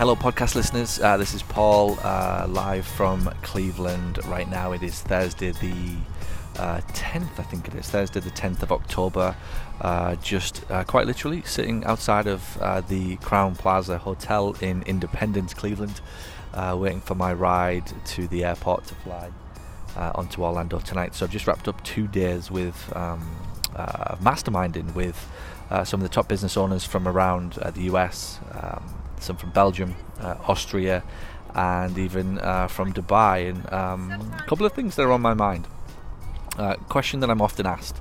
Hello, podcast listeners. Uh, this is Paul uh, live from Cleveland right now. It is Thursday, the uh, 10th, I think it is, Thursday, the 10th of October. Uh, just uh, quite literally sitting outside of uh, the Crowne Plaza Hotel in Independence, Cleveland, waiting for my ride to the airport to fly onto Orlando tonight. So I've just wrapped up two days with um, masterminding with some of the top business owners from around the US. Um, some from Belgium, uh, Austria, and even uh, from Dubai. And um, a couple of things that are on my mind. Uh, question that I'm often asked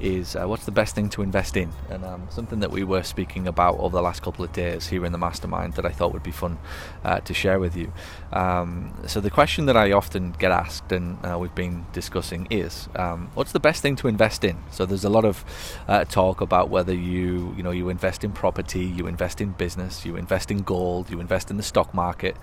is uh, what's the best thing to invest in? And um, something that we were speaking about over the last couple of days here in the mastermind that I thought would be fun uh, to share with you. Um, so the question that I often get asked and uh, we've been discussing is um, what's the best thing to invest in? So there's a lot of uh, talk about whether you you know you invest in property, you invest in business, you invest in gold, you invest in the stock market.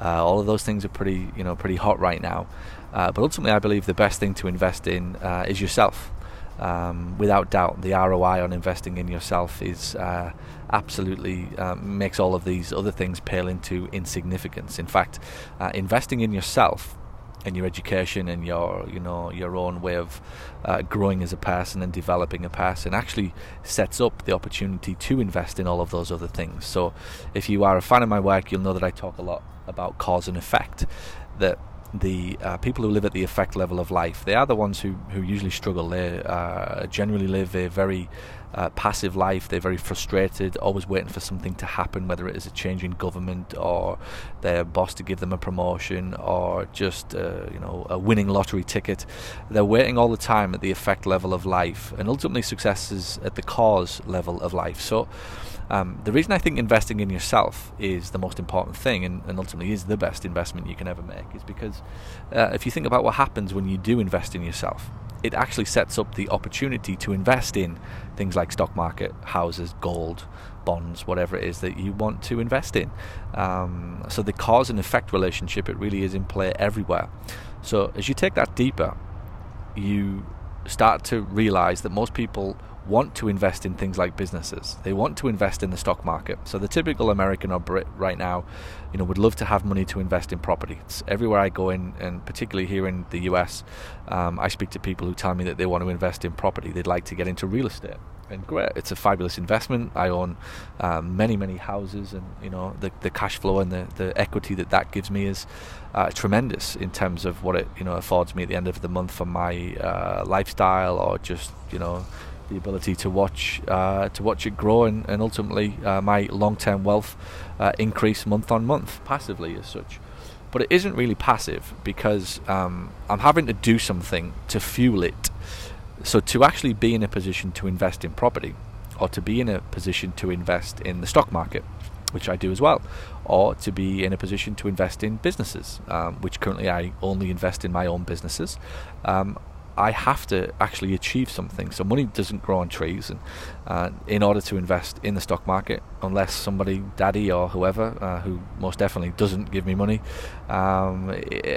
Uh, all of those things are pretty you know pretty hot right now. Uh, but ultimately, I believe the best thing to invest in uh, is yourself. Um, without doubt, the ROI on investing in yourself is uh, absolutely um, makes all of these other things pale into insignificance. In fact, uh, investing in yourself and your education and your you know your own way of uh, growing as a person and developing a person actually sets up the opportunity to invest in all of those other things. So, if you are a fan of my work, you'll know that I talk a lot about cause and effect. That the uh, people who live at the effect level of life, they are the ones who, who usually struggle. They uh, generally live a very uh, passive life. They're very frustrated, always waiting for something to happen, whether it is a change in government or their boss to give them a promotion or just uh, you know a winning lottery ticket. They're waiting all the time at the effect level of life, and ultimately success is at the cause level of life. So um, the reason I think investing in yourself is the most important thing and, and ultimately is the best investment you can ever make is because uh, if you think about what happens when you do invest in yourself, it actually sets up the opportunity to invest in things like stock market, houses, gold, bonds, whatever it is that you want to invest in. Um, so the cause and effect relationship, it really is in play everywhere. So as you take that deeper, you start to realize that most people want to invest in things like businesses. They want to invest in the stock market. So the typical American or Brit right now, you know, would love to have money to invest in property. It's everywhere I go in, and particularly here in the US, um, I speak to people who tell me that they want to invest in property. They'd like to get into real estate. And great, it's a fabulous investment. I own um, many, many houses, and you know the the cash flow and the, the equity that that gives me is uh, tremendous in terms of what it you know affords me at the end of the month for my uh, lifestyle or just you know the ability to watch uh, to watch it grow and, and ultimately uh, my long-term wealth uh, increase month on month passively as such. But it isn't really passive because um, I'm having to do something to fuel it. So to actually be in a position to invest in property, or to be in a position to invest in the stock market, which I do as well, or to be in a position to invest in businesses, um, which currently I only invest in my own businesses. Um, I have to actually achieve something. So money doesn't grow on trees, and uh, in order to invest in the stock market, unless somebody, daddy or whoever, uh, who most definitely doesn't give me money, um,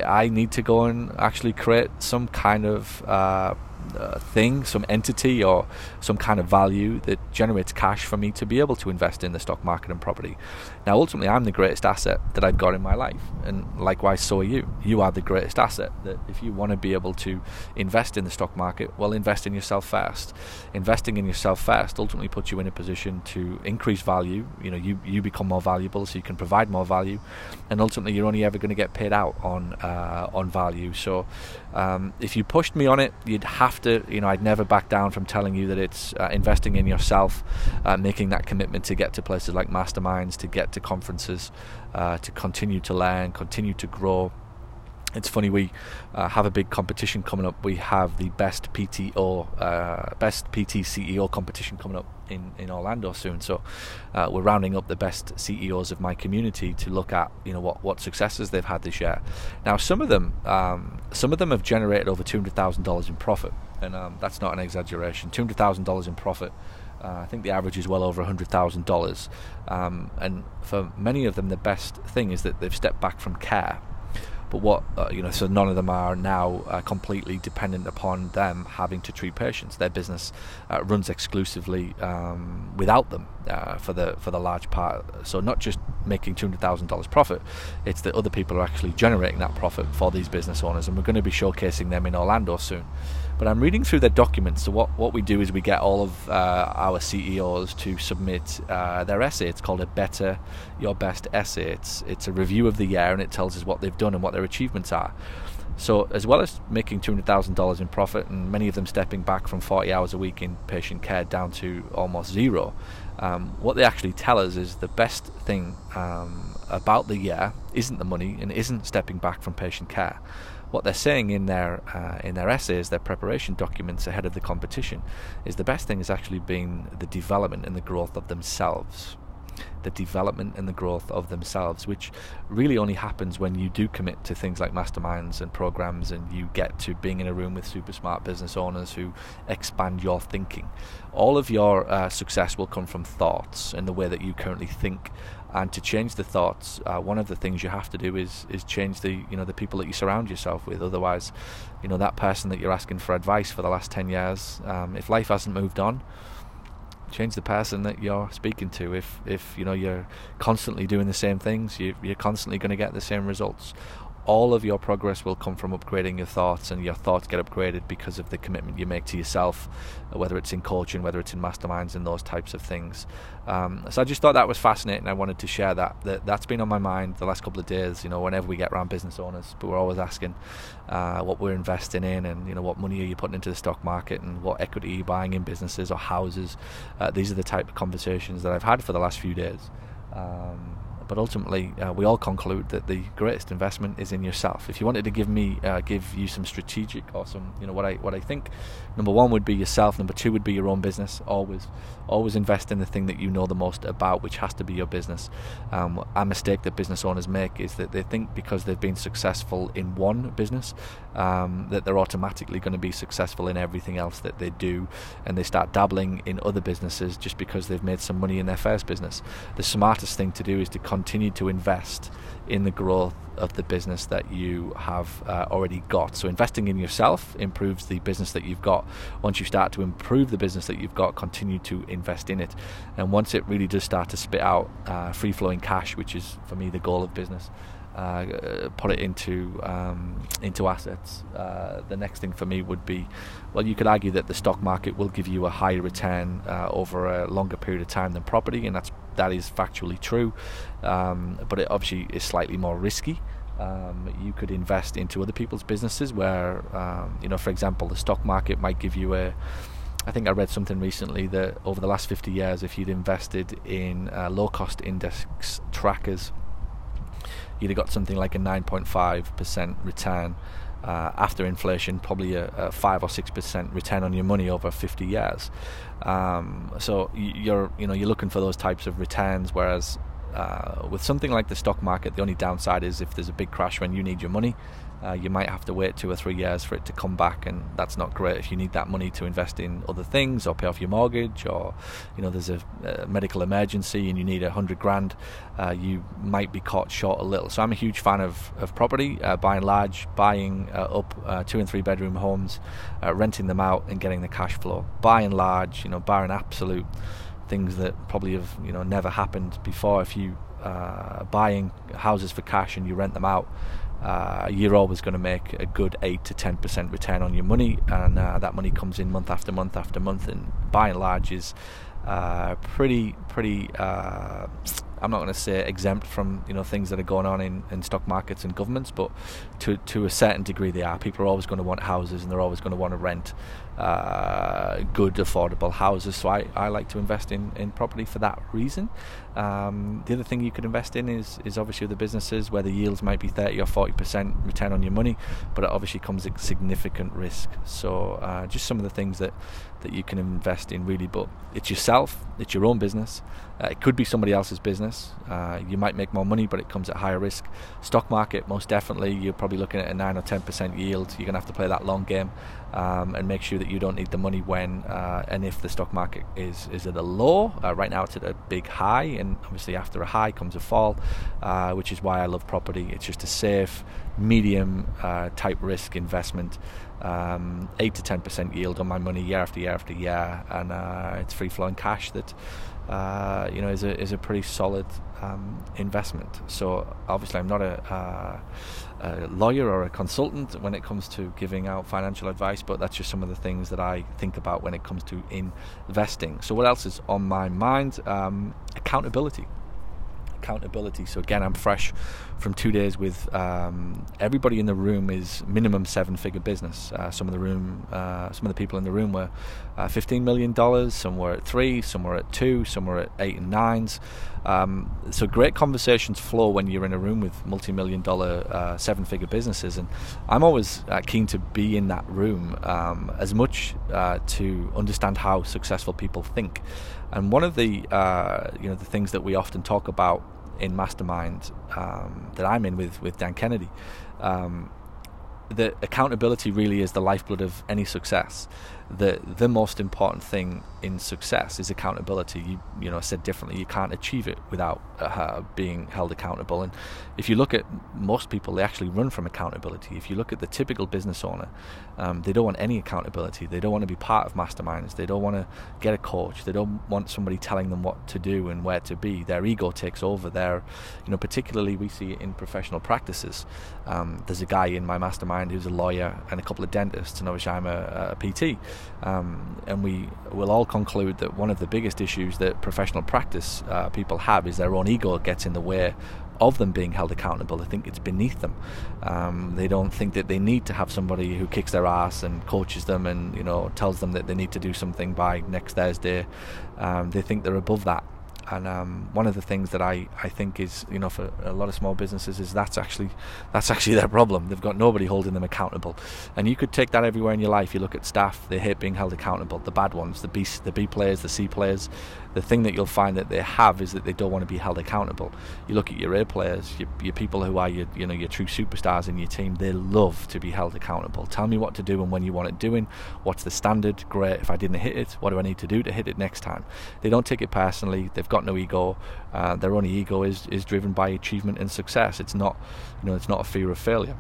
I need to go and actually create some kind of uh, uh, thing, some entity, or some kind of value that generates cash for me to be able to invest in the stock market and property. Now, ultimately, I'm the greatest asset that I've got in my life, and likewise, so are you. You are the greatest asset. That if you want to be able to invest in the stock market, well, invest in yourself first. Investing in yourself first ultimately puts you in a position to increase value. You know, you you become more valuable, so you can provide more value, and ultimately, you're only ever going to get paid out on uh, on value. So, um, if you pushed me on it, you'd have to, you know, I'd never back down from telling you that it's uh, investing in yourself, uh, making that commitment to get to places like masterminds, to get to conferences, uh, to continue to learn, continue to grow. It's funny we uh, have a big competition coming up. We have the best PTO, uh, best PT CEO competition coming up in, in Orlando soon. So uh, we're rounding up the best CEOs of my community to look at you know what, what successes they've had this year. Now some of them um, some of them have generated over two hundred thousand dollars in profit, and um, that's not an exaggeration. Two hundred thousand dollars in profit. Uh, I think the average is well over hundred thousand um, dollars, and for many of them, the best thing is that they've stepped back from care But what uh, you know, so none of them are now uh, completely dependent upon them having to treat patients. Their business uh, runs exclusively um, without them uh, for the for the large part. So not just making two hundred thousand dollars profit, it's that other people are actually generating that profit for these business owners, and we're going to be showcasing them in Orlando soon. But I'm reading through their documents. So what, what we do is we get all of uh, our CEOs to submit uh, their essay. It's called a Better Your Best Essay. It's it's a review of the year and it tells us what they've done and what their achievements are. So as well as making two hundred thousand dollars in profit, and many of them stepping back from forty hours a week in patient care down to almost zero, um, what they actually tell us is the best thing um, about the year isn't the money and isn't stepping back from patient care what they're saying in their uh, in their essays, their preparation documents ahead of the competition, is the best thing is actually been the development and the growth of themselves. The development and the growth of themselves, which really only happens when you do commit to things like masterminds and programs, and you get to being in a room with super smart business owners who expand your thinking. All of your uh, success will come from thoughts and the way that you currently think and to change the thoughts, uh, one of the things you have to do is is change the you know the people that you surround yourself with. Otherwise, you know that person that you're asking for advice for the last ten years, um, if life hasn't moved on, change the person that you're speaking to. If if you know you're constantly doing the same things, you, you're constantly going to get the same results all of your progress will come from upgrading your thoughts, and your thoughts get upgraded because of the commitment you make to yourself, whether it's in coaching, whether it's in masterminds, and those types of things. Um, so I just thought that was fascinating. I wanted to share that. that. That's been on my mind the last couple of days. You know, whenever we get around business owners, but we're always asking uh, what we're investing in, and you know, what money are you putting into the stock market, and what equity are you buying in businesses or houses. Uh, these are the type of conversations that I've had for the last few days. Um, but ultimately, uh, we all conclude that the greatest investment is in yourself. If you wanted to give me, uh, give you some strategic or some, you know, what I what I think, number one would be yourself. Number two would be your own business. Always, always invest in the thing that you know the most about, which has to be your business. Um, a mistake that business owners make is that they think because they've been successful in one business, um, that they're automatically going to be successful in everything else that they do, and they start dabbling in other businesses just because they've made some money in their first business. The smartest thing to do is to continue to invest in the growth of the business that you have uh, already got. So investing in yourself improves the business that you've got. Once you start to improve the business that you've got, continue to invest in it. And once it really does start to spit out uh, free flowing cash, which is for me the goal of business, uh, put it into um, into assets. Uh, the next thing for me would be, well, you could argue that the stock market will give you a higher return uh, over a longer period of time than property, and that's that is factually true. Um, but it obviously is slightly more risky. Um, you could invest into other people's businesses where, um, you know, for example, the stock market might give you a I think I read something recently that over the last 50 years, if you'd invested in uh, low cost index trackers you'd have got something like a 9.5% return uh, after inflation, probably a, a, five or six percent return on your money over 50 years. Um, so you're you know you're looking for those types of returns, whereas uh, with something like the stock market, the only downside is if there's a big crash when you need your money, uh, you might have to wait two or three years for it to come back, and that's not great if you need that money to invest in other things or pay off your mortgage, or you know there's a, a medical emergency and you need a hundred grand. Uh, you might be caught short a little. So I'm a huge fan of of property, uh, and large, buying uh, up uh, two and three bedroom homes, uh, renting them out, and getting the cash flow. By and large, you know, buying absolute things that probably have you know never happened before. If you buying houses for cash and you rent them out uh, you're always going to make a good 8 to 10% return on your money, and uh, that money comes in month after month after month, and by and large is uh, pretty, pretty. Uh, I'm not going to say exempt from you know things that are going on in, in stock markets and governments, but to to a certain degree they are. People are always going to want houses, and they're always going to want to rent uh, good, affordable houses. So I, I like to invest in, in property for that reason. Um, the other thing you could invest in is is obviously the businesses where the yields might be 30 or 40 percent return on your money, but it obviously comes at significant risk. So uh, just some of the things that that you can invest in really, but it's yourself, it's your own business. Uh, it could be somebody else's business. Uh, you might make more money, but it comes at higher risk. Stock market, most definitely, you're probably looking at a nine or ten percent yield. You're gonna have to play that long game. um, and make sure that you don't need the money when uh, and if the stock market is is at a low. Uh, right now it's at a big high, and obviously after a high comes a fall, uh, which is why I love property. It's just a safe, medium uh, type risk investment. Um, eight to ten percent yield on my money year after year after year, and uh, it's free flowing cash that uh, you know is a is a pretty solid um, investment. So obviously, I'm not a, a, lawyer or a consultant when it comes to giving out financial advice, but that's just some of the things that I think about when it comes to investing. So what else is on my mind? Um, accountability accountability. So again, I'm fresh from two days with um, everybody in the room is minimum seven-figure business. Uh, some of the room, uh, some of the people in the room were uh, 15 million dollars. Some were at three. Some were at two. Some were at eight and nines. Um, so great conversations flow when you're in a room with multi-million dollar uh, seven-figure businesses, and I'm always uh, keen to be in that room um, as much uh, to understand how successful people think. And one of the you know the things that we often talk about in Mastermind um, that I'm in with with Dan Kennedy, um, the accountability really is the lifeblood of any success the the most important thing in success is accountability. You you know said differently, you can't achieve it without uh, being held accountable. And if you look at most people, they actually run from accountability. If you look at the typical business owner, um, they don't want any accountability. They don't want to be part of masterminds. They don't want to get a coach. They don't want somebody telling them what to do and where to be. Their ego takes over. Their you know particularly we see it in professional practices. Um, there's a guy in my mastermind who's a lawyer and a couple of dentists, and obviously I'm a, a PT. Um, and we will all conclude that one of the biggest issues that professional practice uh, people have is their own ego gets in the way of them being held accountable. They think it's beneath them. Um, they don't think that they need to have somebody who kicks their ass and coaches them and you know tells them that they need to do something by next Thursday. Um, they think they're above that. And um, one of the things that I, I think is you know for a lot of small businesses is that's actually that's actually their problem. They've got nobody holding them accountable, and you could take that everywhere in your life. You look at staff; they hate being held accountable. The bad ones, the B the B players, the C players, the thing that you'll find that they have is that they don't want to be held accountable. You look at your A players, your, your people who are your, you know, your true superstars in your team, they love to be held accountable. Tell me what to do and when you want it doing. What's the standard? Great. If I didn't hit it, what do I need to do to hit it next time? They don't take it personally. They've got no ego. Uh, their only ego is, is driven by achievement and success. It's not, you know, it's not a fear of failure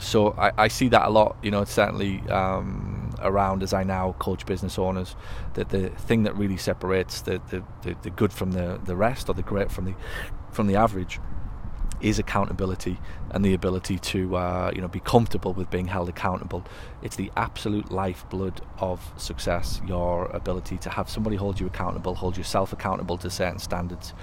so I, I, see that a lot. You know, it's certainly um, around as I now coach business owners. That the thing that really separates the, the, the, the, good from the, the rest, or the great from the from the average, is accountability and the ability to uh, you know be comfortable with being held accountable. It's the absolute lifeblood of success. Your ability to have somebody hold you accountable, hold yourself accountable to certain standards,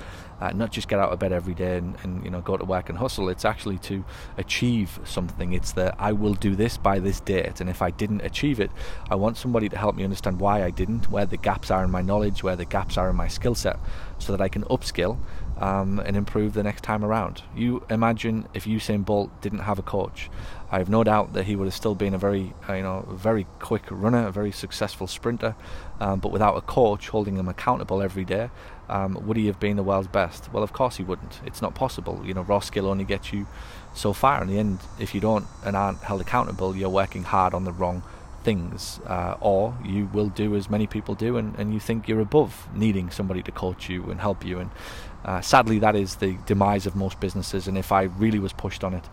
uh, not just get out of bed every day and, and, you know go to work and hustle. It's actually to achieve something. It's that I will do this by this date, and if I didn't achieve it, I want somebody to help me understand why I didn't, where the gaps are in my knowledge, where the gaps are in my skill set, so that I can upskill um, and improve the next time around. You imagine if Usain Bolt didn't have a coach. I have no doubt that he would have still been a very, uh, you know, very quick runner, a very successful sprinter. Um, but without a coach holding him accountable every day, um, would he have been the world's best? Well, of course he wouldn't. It's not possible. You know, raw skill only gets you so far. In the end, if you don't and aren't held accountable, you're working hard on the wrong things, uh, or you will do as many people do, and, and you think you're above needing somebody to coach you and help you. And uh, sadly, that is the demise of most businesses. And if I really was pushed on it,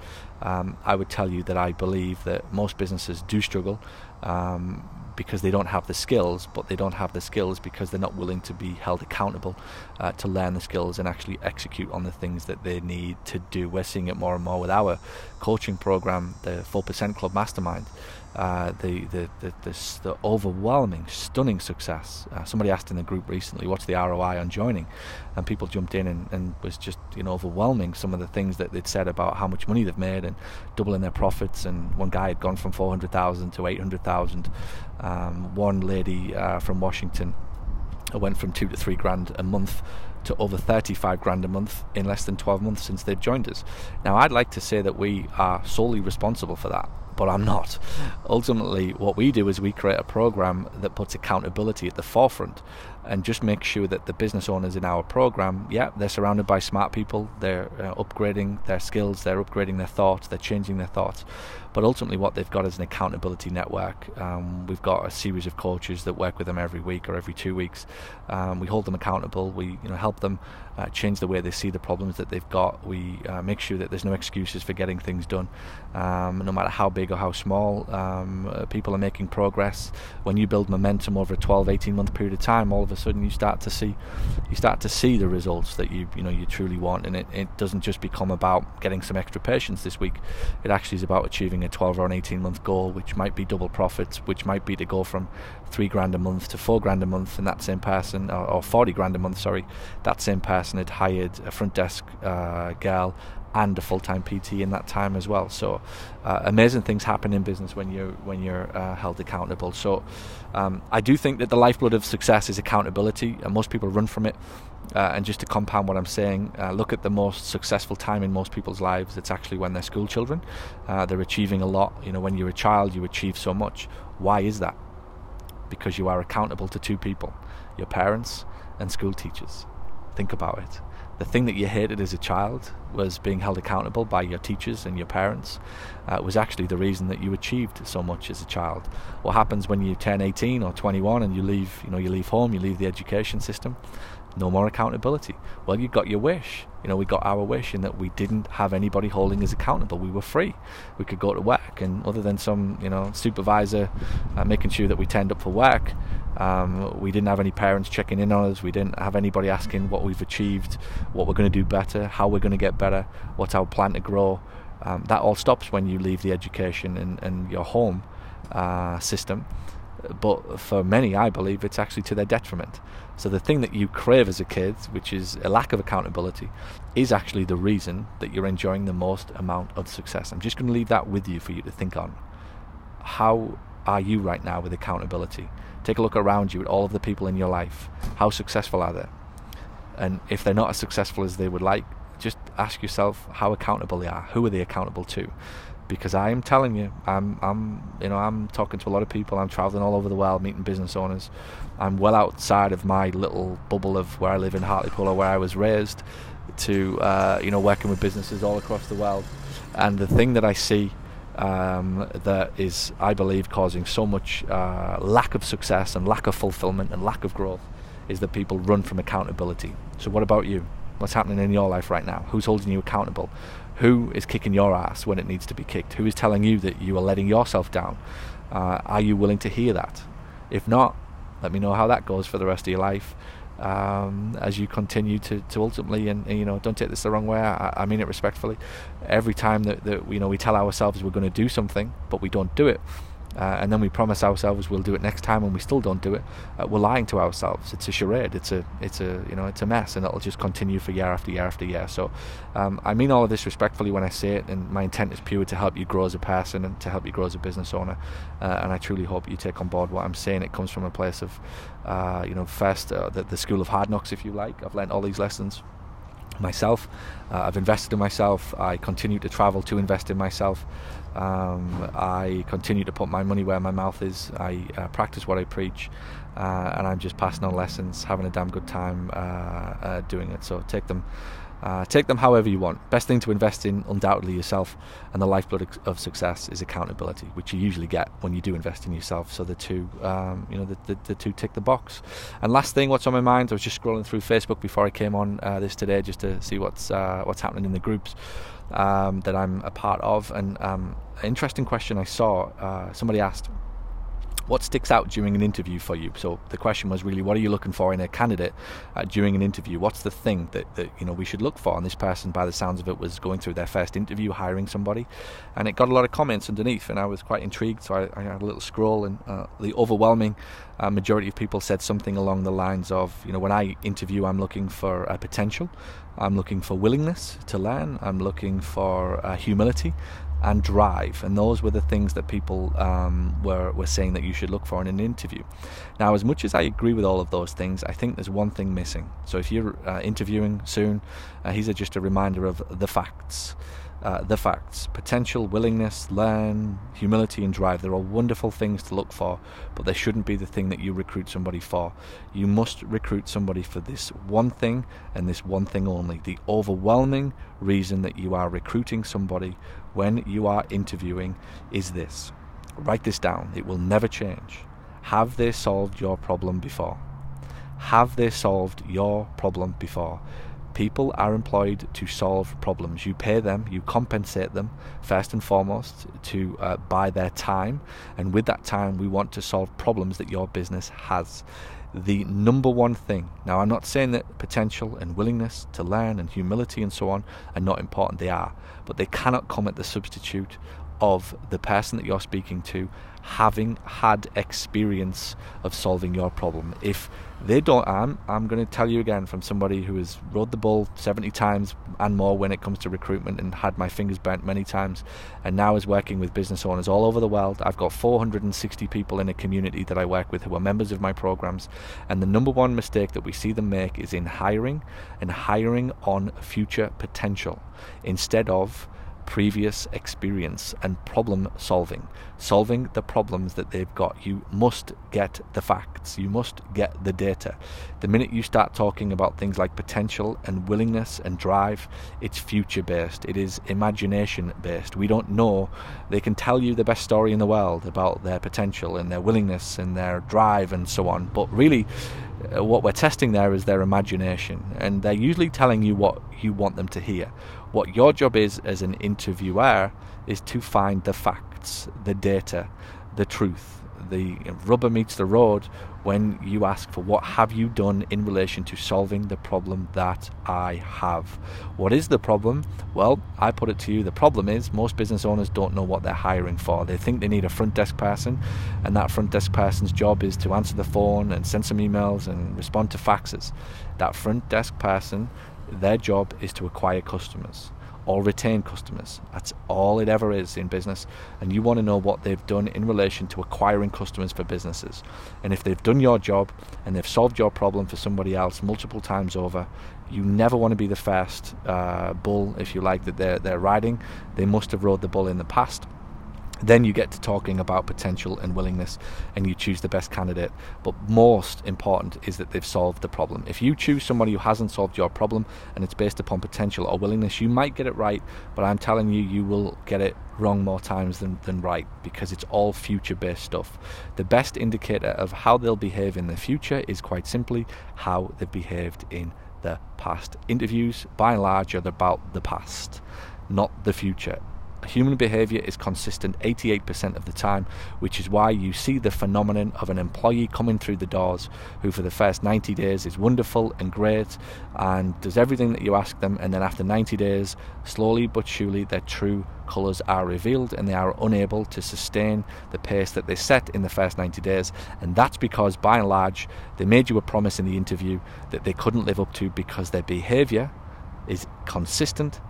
um, I would tell you that I believe that most businesses do struggle. Um, because they don't have the skills, but they don't have the skills because they're not willing to be held accountable uh, to learn the skills and actually execute on the things that they need to do. We're seeing it more and more with our coaching program, the 4% Club Mastermind uh, the, the, the, the, the, overwhelming, stunning success. Uh, somebody asked in the group recently, what's the ROI on joining? And people jumped in and, and was just you know overwhelming some of the things that they'd said about how much money they've made and doubling their profits. And one guy had gone from 400,000 to 800,000. Um, one lady uh, from Washington went from two to three grand a month to over 35 grand a month in less than 12 months since they've joined us. Now, I'd like to say that we are solely responsible for that but I'm not. Ultimately, what we do is we create a program that puts accountability at the forefront and just make sure that the business owners in our program, yeah, they're surrounded by smart people, they're uh, upgrading their skills, they're upgrading their thoughts, they're changing their thoughts. But ultimately, what they've got is an accountability network. Um, we've got a series of coaches that work with them every week or every two weeks. Um, we hold them accountable. We you know help them uh, change the way they see the problems that they've got. We uh, make sure that there's no excuses for getting things done, um, no matter how big or how small. Um, uh, people are making progress. When you build momentum over a 12, 18 month period of time, all of a sudden you start to see you start to see the results that you you know you truly want, and it, it doesn't just become about getting some extra patients this week. It actually is about achieving a 12 or an 18 month goal, which might be double profits, which might be to go from three grand a month to four grand a month, and that same person, or, or 40 grand a month, sorry, that same person had hired a front desk uh, girl and a full-time PT in that time as well. So uh, amazing things happen in business when you're when you're uh, held accountable. So um, I do think that the lifeblood of success is accountability, and most people run from it. Uh, and just to compound what I'm saying, uh, look at the most successful time in most people's lives. It's actually when they're school children. Uh, they're achieving a lot. You know, when you're a child, you achieve so much. Why is that? Because you are accountable to two people: your parents and school teachers. Think about it the thing that you hated as a child was being held accountable by your teachers and your parents uh, was actually the reason that you achieved so much as a child what happens when you turn 18 or 21 and you leave you know you leave home you leave the education system no more accountability. Well, you got your wish. You know, we got our wish in that we didn't have anybody holding us accountable. We were free. We could go to work, and other than some, you know, supervisor uh, making sure that we turned up for work, um, we didn't have any parents checking in on us. We didn't have anybody asking what we've achieved, what we're going to do better, how we're going to get better, what's our plan to grow. Um, that all stops when you leave the education and, and your home uh, system but for many, I believe it's actually to their detriment. So the thing that you crave as a kid, which is a lack of accountability, is actually the reason that you're enjoying the most amount of success. I'm just going to leave that with you for you to think on. How are you right now with accountability? Take a look around you at all of the people in your life. How successful are they? And if they're not as successful as they would like, just ask yourself how accountable they are. Who are they accountable to? because I am telling you, I'm, I'm, you know, I'm talking to a lot of people. I'm traveling all over the world, meeting business owners. I'm well outside of my little bubble of where I live in Hartlepool or where I was raised, to uh, you know, working with businesses all across the world. And the thing that I see um, that is, I believe, causing so much uh, lack of success and lack of fulfillment and lack of growth is that people run from accountability. So, what about you? What's happening in your life right now? Who's holding you accountable? Who is kicking your ass when it needs to be kicked? Who is telling you that you are letting yourself down? Uh, are you willing to hear that? If not, let me know how that goes for the rest of your life. Um, as you continue to, to ultimately, and, and, you know, don't take this the wrong way. I, I mean it respectfully. Every time that, that you know we tell ourselves we're going to do something, but we don't do it, uh, and then we promise ourselves we'll do it next time and we still don't do it uh, we're lying to ourselves it's a charade it's a it's a you know it's a mess and it'll just continue for year after year after year so um, I mean all of this respectfully when I say it and my intent is pure to help you grow as a person and to help you grow as a business owner uh, and I truly hope you take on board what I'm saying it comes from a place of uh, you know first uh, the, the school of hard knocks if you like I've learned all these lessons myself. Uh, I've invested in myself. I continue to travel to invest in myself. Um, I continue to put my money where my mouth is. I uh, practice what I preach, uh, and I'm just passing on lessons, having a damn good time uh, uh, doing it. So take them uh, take them however you want. Best thing to invest in, undoubtedly, yourself. And the lifeblood of success is accountability, which you usually get when you do invest in yourself. So the two, um, you know, the, the, the, two tick the box. And last thing, what's on my mind? I was just scrolling through Facebook before I came on uh, this today, just to see what's uh, what's happening in the groups um, that I'm a part of. And um, an interesting question I saw. Uh, somebody asked what sticks out during an interview for you? So the question was really, what are you looking for in a candidate uh, during an interview? What's the thing that, that you know we should look for? And this person, by the sounds of it, was going through their first interview, hiring somebody, and it got a lot of comments underneath, and I was quite intrigued. So I, I had a little scroll, and uh, the overwhelming uh, majority of people said something along the lines of, you know, when I interview, I'm looking for potential. I'm looking for willingness to learn. I'm looking for uh, humility and drive. And those were the things that people um, were, were saying that you should look for in an interview. Now, as much as I agree with all of those things, I think there's one thing missing. So if you're uh, interviewing soon, uh, here's a, just a reminder of the facts. Uh, the facts. Potential, willingness, learn, humility, and drive. They're all wonderful things to look for, but they shouldn't be the thing that you recruit somebody for. You must recruit somebody for this one thing and this one thing only. The overwhelming reason that you are recruiting somebody when you are interviewing is this. Write this down, it will never change. Have they solved your problem before? Have they solved your problem before? People are employed to solve problems. You pay them, you compensate them first and foremost to uh, buy their time, and with that time, we want to solve problems that your business has. The number one thing, now I'm not saying that potential and willingness to learn and humility and so on are not important, they are, but they cannot come at the substitute of the person that you're speaking to having had experience of solving your problem. If they don't, I'm, I'm going to tell you again from somebody who has rode the bull 70 times and more when it comes to recruitment and had my fingers burnt many times, and now is working with business owners all over the world. I've got 460 people in a community that I work with who are members of my programs, and the number one mistake that we see them make is in hiring and hiring on future potential instead of previous experience and problem solving, solving the problems that they've got. You must get the facts, you must get the data. The minute you start talking about things like potential and willingness and drive, it's future based, it is imagination based. We don't know. They can tell you the best story in the world about their potential and their willingness and their drive and so on, but really, uh, what we're testing there is their imagination, and they're usually telling you what you want them to hear. What your job is as an interviewer is to find the facts, the data, the truth. The rubber meets the road when you ask for what have you done in relation to solving the problem that I have. What is the problem? Well, I put it to you the problem is most business owners don't know what they're hiring for. They think they need a front desk person, and that front desk person's job is to answer the phone and send some emails and respond to faxes. That front desk person their job is to acquire customers or retain customers. That's all it ever is in business. And you want to know what they've done in relation to acquiring customers for businesses. And if they've done your job and they've solved your problem for somebody else multiple times over, you never want to be the first uh, bull, if you like, that they're, they're riding. They must have rode the bull in the past then you get to talking about potential and willingness and you choose the best candidate. But most important is that they've solved the problem. If you choose somebody who hasn't solved your problem and it's based upon potential or willingness, you might get it right, but I'm telling you, you will get it wrong more times than, than right because it's all future based stuff. The best indicator of how they'll behave in the future is quite simply how they've behaved in the past. Interviews, by and large, are about the past, not the future human behavior is consistent 88% of the time, which is why you see the phenomenon of an employee coming through the doors who, for the first 90 days, is wonderful and great and does everything that you ask them, and then after 90 days, slowly but surely, their true colours are revealed and they are unable to sustain the pace that they set in the first 90 days. And that's because, by and large, they made you a promise in the interview that they couldn't live up to because their behaviour is consistent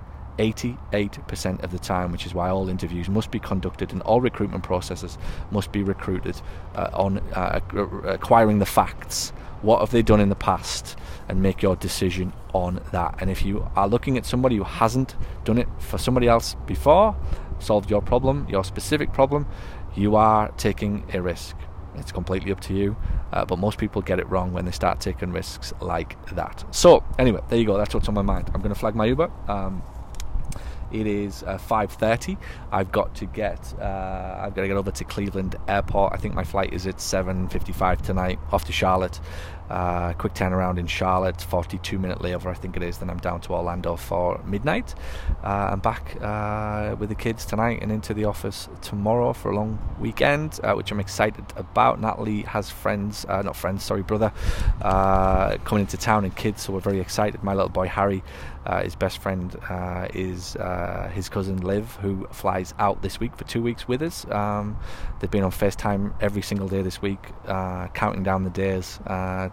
88% of the time, which is why all interviews must be conducted and all recruitment processes must be recruited uh, on uh, acquiring the facts. What have they done in the past? And make your decision on that. And if you are looking at somebody who hasn't done it for somebody else before, solved your problem, your specific problem, you are taking a risk. It's completely up to you, uh, but most people get it wrong when they start taking risks like that. So, anyway, there you go. That's what's on my mind. I'm going to flag my Uber. Um, it is uh, 5:30. I've got to get uh, I've got to get over to Cleveland Airport. I think my flight is at 7:55 tonight off to Charlotte. Uh, quick turnaround in Charlotte, 42 minute layover, I think it is. Then I'm down to Orlando for midnight. Uh, I'm back uh, with the kids tonight and into the office tomorrow for a long weekend, uh, which I'm excited about. Natalie has friends, uh, not friends, sorry, brother, uh, coming into town and kids, so we're very excited. My little boy Harry, his best friend is his cousin Liv, who flies out this week for two weeks with us. Um, they've been on FaceTime every single day this week, counting down the days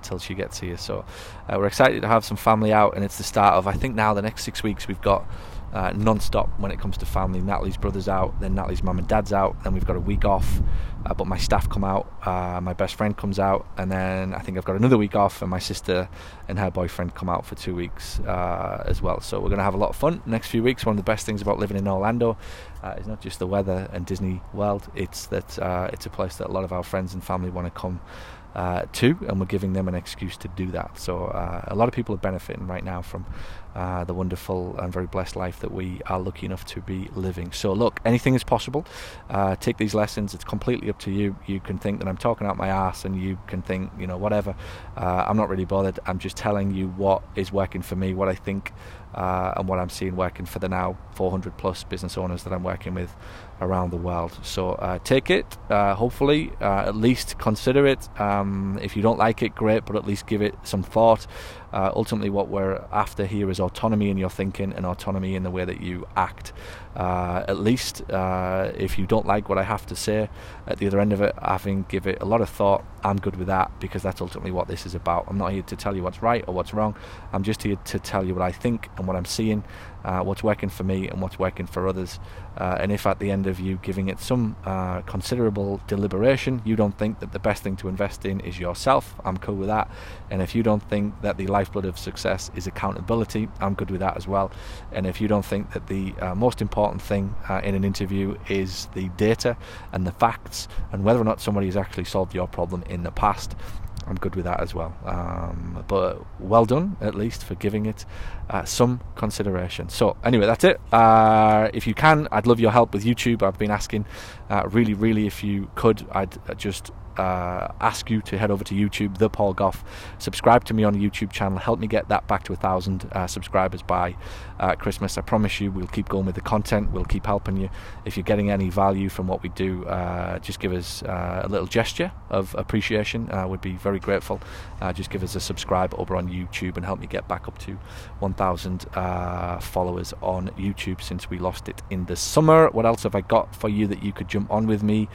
till she gets here. So uh, we're excited to have some family out, and it's the start of I think now the next six weeks we've got uh, non-stop when it comes to family. Natalie's brother's out, then Natalie's mum and dad's out, then we've got a week off. uh, but my staff come out, uh, my best friend comes out, and then I think I've got another week off, and my sister and her boyfriend come out for two weeks uh, as well. So we're going to have a lot of fun next few weeks. One of the best things about living in Orlando uh, is not just the weather and Disney World; it's that uh, it's a place that a lot of our friends and family want to come uh, too, and we're giving them an excuse to do that. So uh, a lot of people are benefiting right now from uh, the wonderful and very blessed life that we are lucky enough to be living. So look, anything is possible. Uh, take these lessons. It's completely up to you. You can think that I'm talking out my ass, and you can think, you know, whatever. Uh, I'm not really bothered. I'm just telling you what is working for me, what I think uh, and what I'm seeing working for the now 400 plus business owners that I'm working with around the world. So uh, take it, uh, hopefully, at least consider it. Um, if you don't like it, great, but at least give it some thought. Uh, ultimately, what we're after here is autonomy in your thinking and autonomy in the way that you act. Uh, at least, if you don't like what I have to say at the other end of it, having give it a lot of thought, I'm good with that because that's ultimately what this is about. I'm not here to tell you what's right or what's wrong. I'm just here to tell you what I think and what I'm seeing, uh, what's working for me and what's working for others. Uh, and if at the end of you giving it some uh, considerable deliberation, you don't think that the best thing to invest in is yourself, I'm cool with that. And if you don't think that the lifeblood of success is accountability, I'm good with that as well. And if you don't think that the uh, most important thing uh, in an interview is the data and the facts and whether or not somebody has actually solved your problem in the past, I'm good with that as well. Um, but well done, at least, for giving it uh, some consideration. So, anyway, that's it. Uh, if you can, I'd love your help with YouTube. I've been asking, uh, really, really, if you could, I'd uh, just uh, ask you to head over to YouTube, The Paul Gough. Subscribe to me on the YouTube channel. Help me get that back to a thousand uh, subscribers by uh, Christmas. I promise you, we'll keep going with the content. We'll keep helping you. If you're getting any value from what we do, uh, just give us uh, a little gesture of appreciation. Uh, we'd be very grateful. just give us a subscribe over on YouTube and help me get back up to 1,000 followers on YouTube since we lost it in the summer. What else have I got for you that you could jump on with me?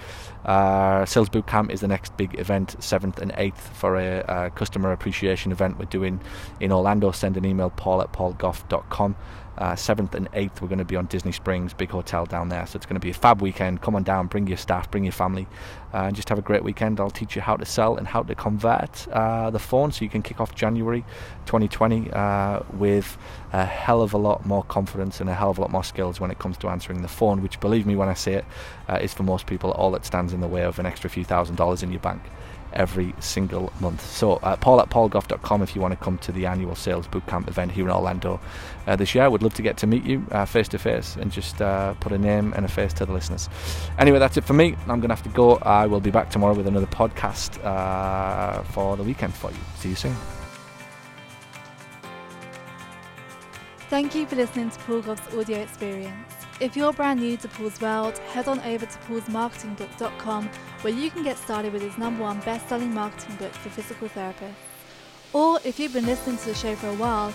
Sales Bootcamp is the next big event, 7th and 8th, for a, a customer appreciation event we're doing in Orlando. Send an email, paul at paulgough.com. Uh, 7th and 8th, we're going to be on Disney Springs, big hotel down there. So it's going to be a fab weekend. Come on down, bring your staff, bring your family, uh, and just have a great weekend. I'll teach you how to sell and how to convert uh, the phone so you can kick off January 2020 uh, with a hell of a lot more confidence and a hell of a lot more skills when it comes to answering the phone, which, believe me when I say it, uh, is for most people all that stands in the way of an extra few thousand dollars in your bank every single month. So, uh, paul at paulgough.com if you want to come to the annual sales bootcamp event here in Orlando uh, this year. I would love to get to meet you face to face and just uh, put a name and a face to the listeners. Anyway, that's it for me. I'm going to have to go. I will be back tomorrow with another podcast uh, for the weekend for you. See you soon. Thank you for listening to Paul Gough's audio experience. If you're brand new to Paul's world, head on over to paulsmarketingbook.com where you can get started with his number one best-selling marketing book for physical therapists. Or if you've been listening to the show for a while,